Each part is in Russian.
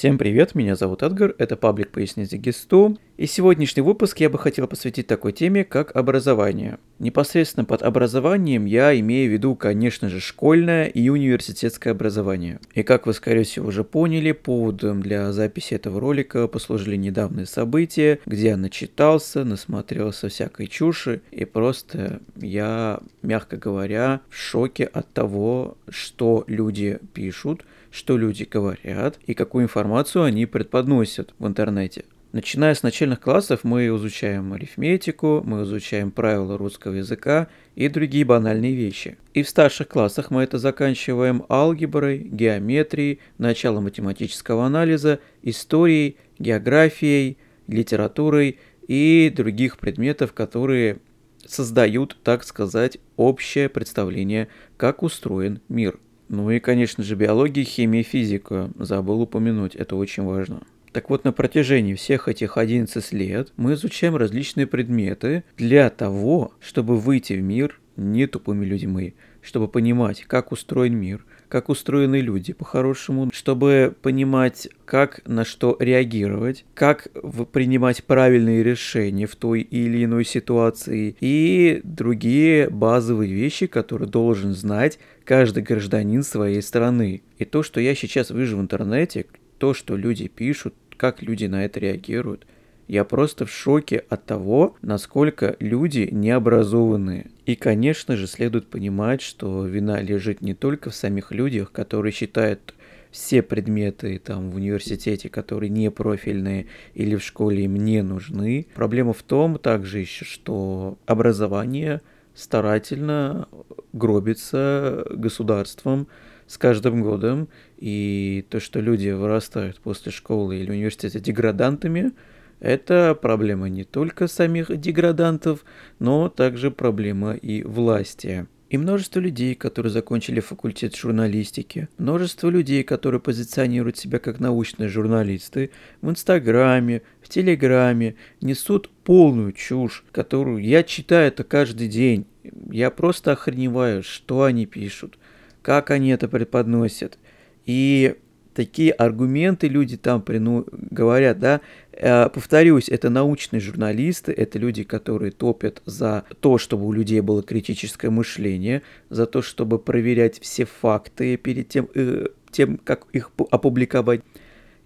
Всем привет, меня зовут Эдгар, это паблик «Поясните ГИСТу», и сегодняшний выпуск я бы хотел посвятить такой теме, как образование. Непосредственно под образованием я имею в виду, конечно же, школьное и университетское образование. И как вы, скорее всего, уже поняли, поводом для записи этого ролика послужили недавние события, где я начитался, насмотрелся всякой чуши, и просто я, мягко говоря, в шоке от того, что люди пишут, что люди говорят и какую информацию они преподносят в интернете. Начиная с начальных классов мы изучаем арифметику, мы изучаем правила русского языка и другие банальные вещи. И в старших классах мы это заканчиваем алгеброй, геометрией, началом математического анализа, историей, географией, литературой и других предметов, которые создают, так сказать, общее представление, как устроен мир. Ну и, конечно же, биология, химия, физика. Забыл упомянуть, это очень важно. Так вот, на протяжении всех этих 11 лет мы изучаем различные предметы для того, чтобы выйти в мир не тупыми людьми, чтобы понимать, как устроен мир, как устроены люди по-хорошему, чтобы понимать, как на что реагировать, как принимать правильные решения в той или иной ситуации и другие базовые вещи, которые должен знать каждый гражданин своей страны. И то, что я сейчас вижу в интернете, то, что люди пишут, как люди на это реагируют – я просто в шоке от того, насколько люди необразованные. И, конечно же, следует понимать, что вина лежит не только в самих людях, которые считают все предметы там в университете, которые не профильные или в школе им не нужны. Проблема в том также еще, что образование старательно гробится государством с каждым годом, и то, что люди вырастают после школы или университета деградантами, это проблема не только самих деградантов, но также проблема и власти. И множество людей, которые закончили факультет журналистики, множество людей, которые позиционируют себя как научные журналисты, в Инстаграме, в Телеграме, несут полную чушь, которую я читаю это каждый день. Я просто охреневаю, что они пишут, как они это преподносят. И такие аргументы люди там прину... говорят, да, э, повторюсь, это научные журналисты, это люди, которые топят за то, чтобы у людей было критическое мышление, за то, чтобы проверять все факты перед тем, э, тем как их опубликовать.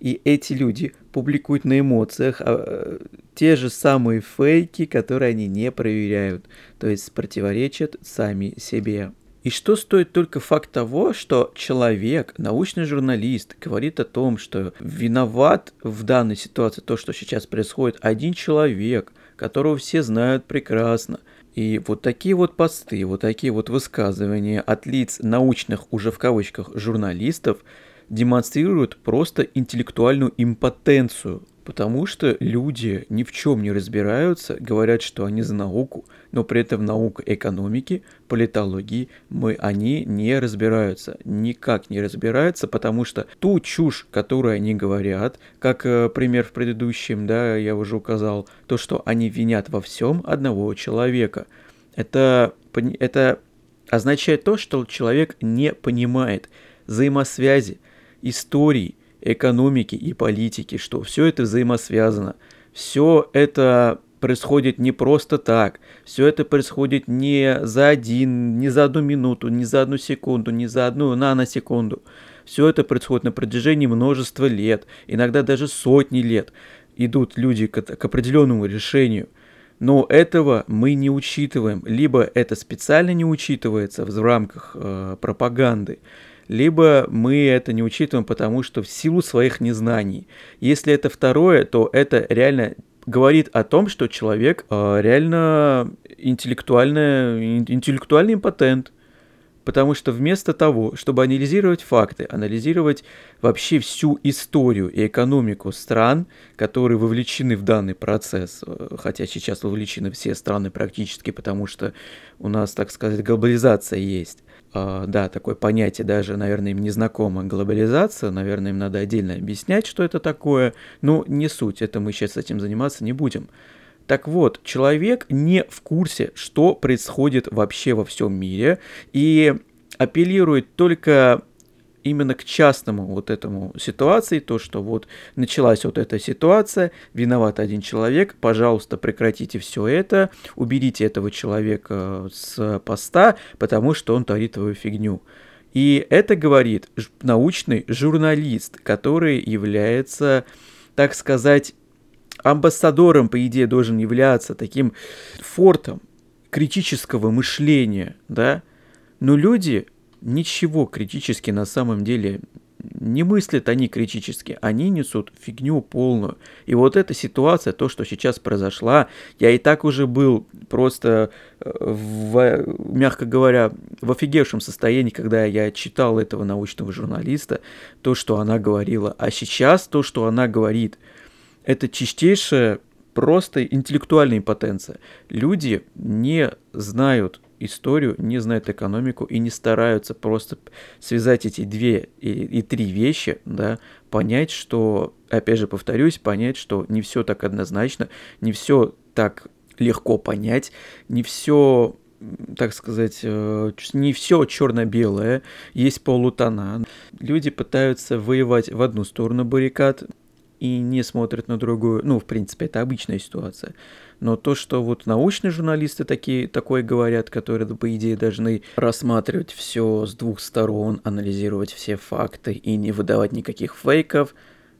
И эти люди публикуют на эмоциях а, те же самые фейки, которые они не проверяют, то есть противоречат сами себе. И что стоит только факт того, что человек, научный журналист, говорит о том, что виноват в данной ситуации то, что сейчас происходит, один человек, которого все знают прекрасно. И вот такие вот посты, вот такие вот высказывания от лиц научных, уже в кавычках, журналистов демонстрируют просто интеллектуальную импотенцию Потому что люди ни в чем не разбираются, говорят, что они за науку, но при этом наука экономики, политологии, мы, они не разбираются, никак не разбираются, потому что ту чушь, которую они говорят, как э, пример в предыдущем, да, я уже указал, то, что они винят во всем одного человека, это, это означает то, что человек не понимает взаимосвязи, истории, экономики и политики, что все это взаимосвязано. Все это происходит не просто так. Все это происходит не за один, не за одну минуту, не за одну секунду, не за одну наносекунду. Все это происходит на протяжении множества лет, иногда даже сотни лет. Идут люди к, к определенному решению. Но этого мы не учитываем. Либо это специально не учитывается в рамках э, пропаганды, либо мы это не учитываем, потому что в силу своих незнаний. Если это второе, то это реально говорит о том, что человек э, реально интеллектуально, интеллектуальный импотент. Потому что вместо того, чтобы анализировать факты, анализировать вообще всю историю и экономику стран, которые вовлечены в данный процесс, э, хотя сейчас вовлечены все страны практически, потому что у нас, так сказать, глобализация есть, Uh, да, такое понятие даже, наверное, им не знакомо, глобализация, наверное, им надо отдельно объяснять, что это такое, но не суть, это мы сейчас этим заниматься не будем. Так вот, человек не в курсе, что происходит вообще во всем мире, и апеллирует только именно к частному вот этому ситуации, то, что вот началась вот эта ситуация, виноват один человек, пожалуйста, прекратите все это, уберите этого человека с поста, потому что он творит твою фигню. И это говорит научный журналист, который является, так сказать, амбассадором, по идее, должен являться таким фортом критического мышления, да, но люди ничего критически на самом деле не мыслят они критически, они несут фигню полную. И вот эта ситуация, то, что сейчас произошла, я и так уже был просто, э, в, мягко говоря, в офигевшем состоянии, когда я читал этого научного журналиста, то, что она говорила. А сейчас то, что она говорит, это чистейшая просто интеллектуальная импотенция. Люди не знают историю, не знают экономику и не стараются просто связать эти две и, и три вещи, да, понять, что, опять же повторюсь, понять, что не все так однозначно, не все так легко понять, не все так сказать, э, не все черно-белое, есть полутона. Люди пытаются воевать в одну сторону баррикад и не смотрят на другую. Ну, в принципе, это обычная ситуация. Но то, что вот научные журналисты такие, такое говорят, которые, по идее, должны рассматривать все с двух сторон, анализировать все факты и не выдавать никаких фейков,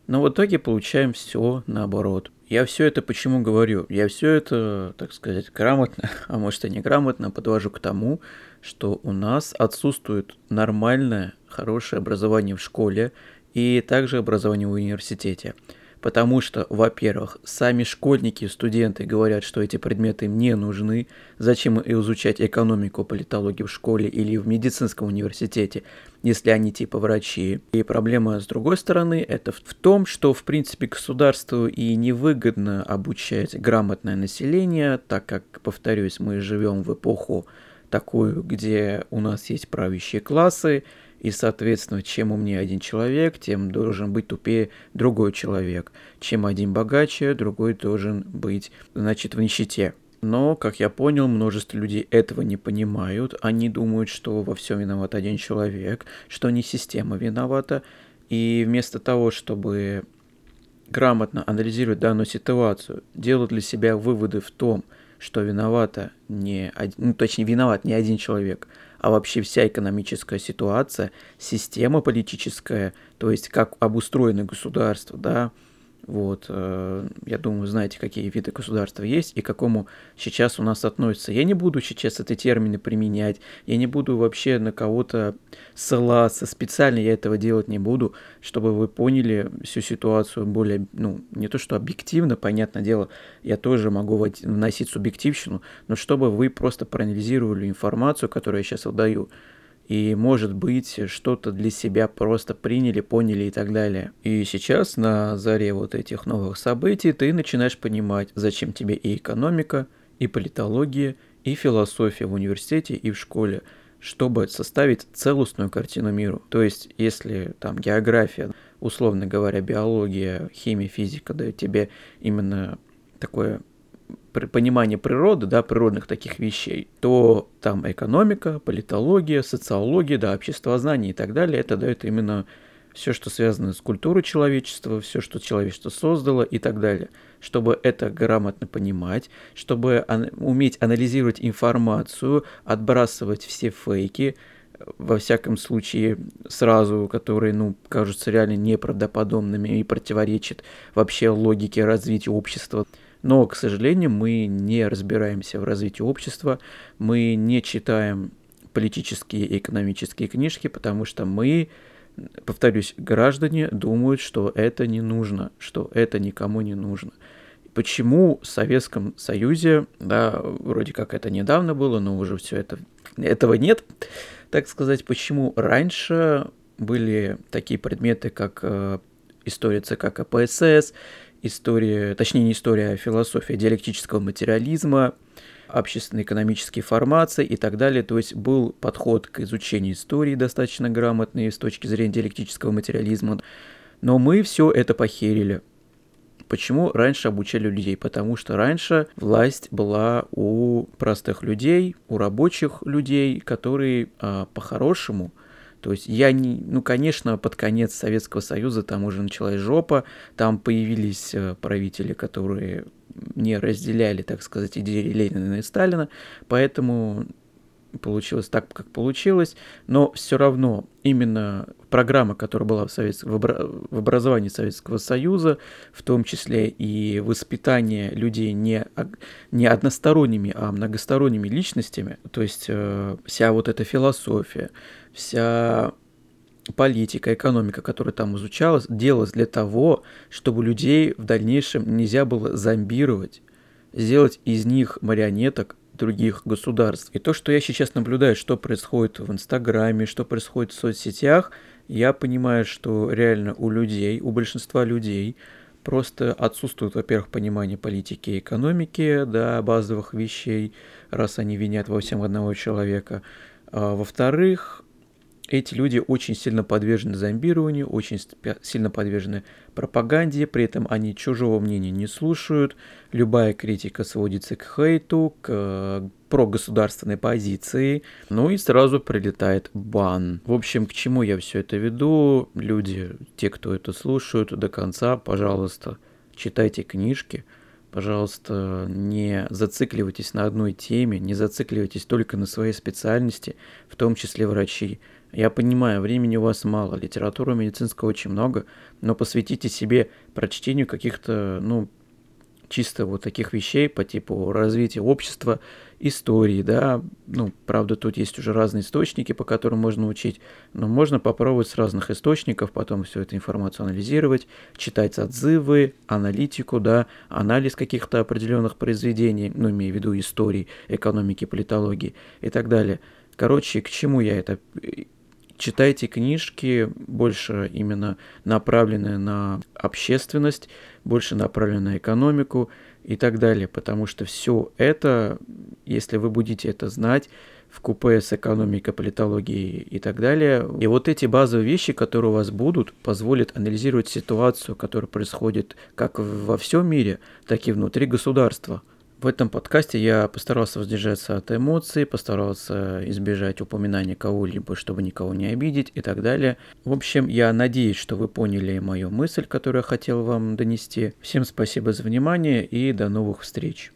но в итоге получаем все наоборот. Я все это почему говорю? Я все это, так сказать, грамотно, а может и неграмотно подвожу к тому, что у нас отсутствует нормальное, хорошее образование в школе и также образование в университете. Потому что, во-первых, сами школьники студенты говорят, что эти предметы им не нужны. Зачем изучать экономику, политологию в школе или в медицинском университете, если они типа врачи. И проблема с другой стороны, это в том, что в принципе государству и невыгодно обучать грамотное население, так как, повторюсь, мы живем в эпоху такую, где у нас есть правящие классы, и, соответственно, чем умнее один человек, тем должен быть тупее другой человек. Чем один богаче, другой должен быть, значит, в нищете. Но, как я понял, множество людей этого не понимают. Они думают, что во всем виноват один человек, что не система виновата. И вместо того, чтобы грамотно анализировать данную ситуацию, делают для себя выводы в том, что виновата не один, ну, точнее, виноват не один человек, а вообще вся экономическая ситуация, система политическая, то есть как обустроено государство, да, вот, э, я думаю, знаете, какие виды государства есть и к какому сейчас у нас относятся. Я не буду сейчас эти термины применять, я не буду вообще на кого-то ссылаться, специально я этого делать не буду, чтобы вы поняли всю ситуацию более, ну, не то что объективно, понятное дело, я тоже могу вносить субъективщину, но чтобы вы просто проанализировали информацию, которую я сейчас выдаю и, может быть, что-то для себя просто приняли, поняли и так далее. И сейчас, на заре вот этих новых событий, ты начинаешь понимать, зачем тебе и экономика, и политология, и философия в университете и в школе, чтобы составить целостную картину миру. То есть, если там география, условно говоря, биология, химия, физика дают тебе именно такое понимание природы, да, природных таких вещей, то там экономика, политология, социология, да, обществознание и так далее, это дает именно все, что связано с культурой человечества, все, что человечество создало и так далее. Чтобы это грамотно понимать, чтобы уметь анализировать информацию, отбрасывать все фейки, во всяком случае, сразу, которые, ну, кажутся реально неправдоподобными и противоречат вообще логике развития общества. Но, к сожалению, мы не разбираемся в развитии общества, мы не читаем политические и экономические книжки, потому что мы, повторюсь, граждане думают, что это не нужно, что это никому не нужно. Почему в Советском Союзе, да, вроде как это недавно было, но уже все это, этого нет, так сказать, почему раньше были такие предметы, как э, история ЦК КПСС, история, точнее не история, а философия диалектического материализма, общественно-экономические формации и так далее. То есть был подход к изучению истории достаточно грамотный с точки зрения диалектического материализма. Но мы все это похерили. Почему раньше обучали людей? Потому что раньше власть была у простых людей, у рабочих людей, которые а, по-хорошему То есть я не, ну, конечно, под конец Советского Союза там уже началась жопа, там появились э, правители, которые не разделяли, так сказать, идеи Ленина и Сталина, поэтому получилось так, как получилось, но все равно именно программа, которая была в, Совет... в, обра... в образовании Советского Союза, в том числе и воспитание людей не, не односторонними, а многосторонними личностями, то есть э, вся вот эта философия, вся политика, экономика, которая там изучалась, делалась для того, чтобы людей в дальнейшем нельзя было зомбировать, сделать из них марионеток других государств. И то, что я сейчас наблюдаю, что происходит в Инстаграме, что происходит в соцсетях, я понимаю, что реально у людей, у большинства людей просто отсутствует, во-первых, понимание политики и экономики, да, базовых вещей, раз они винят во всем одного человека. А, во-вторых, эти люди очень сильно подвержены зомбированию, очень сильно подвержены пропаганде, при этом они чужого мнения не слушают, любая критика сводится к хейту, к э, прогосударственной позиции, ну и сразу прилетает бан. В общем, к чему я все это веду? Люди, те, кто это слушают до конца, пожалуйста, читайте книжки, Пожалуйста, не зацикливайтесь на одной теме, не зацикливайтесь только на своей специальности, в том числе врачи. Я понимаю, времени у вас мало, литературы медицинской очень много, но посвятите себе прочтению каких-то, ну, чисто вот таких вещей по типу развития общества, истории, да, ну, правда, тут есть уже разные источники, по которым можно учить, но можно попробовать с разных источников, потом всю эту информацию анализировать, читать отзывы, аналитику, да, анализ каких-то определенных произведений, ну, имею в виду истории, экономики, политологии и так далее. Короче, к чему я это читайте книжки, больше именно направленные на общественность, больше направленные на экономику и так далее, потому что все это, если вы будете это знать, в купе с экономикой, политологией и так далее. И вот эти базовые вещи, которые у вас будут, позволят анализировать ситуацию, которая происходит как во всем мире, так и внутри государства – в этом подкасте я постарался воздержаться от эмоций, постарался избежать упоминания кого-либо, чтобы никого не обидеть и так далее. В общем, я надеюсь, что вы поняли мою мысль, которую я хотел вам донести. Всем спасибо за внимание и до новых встреч.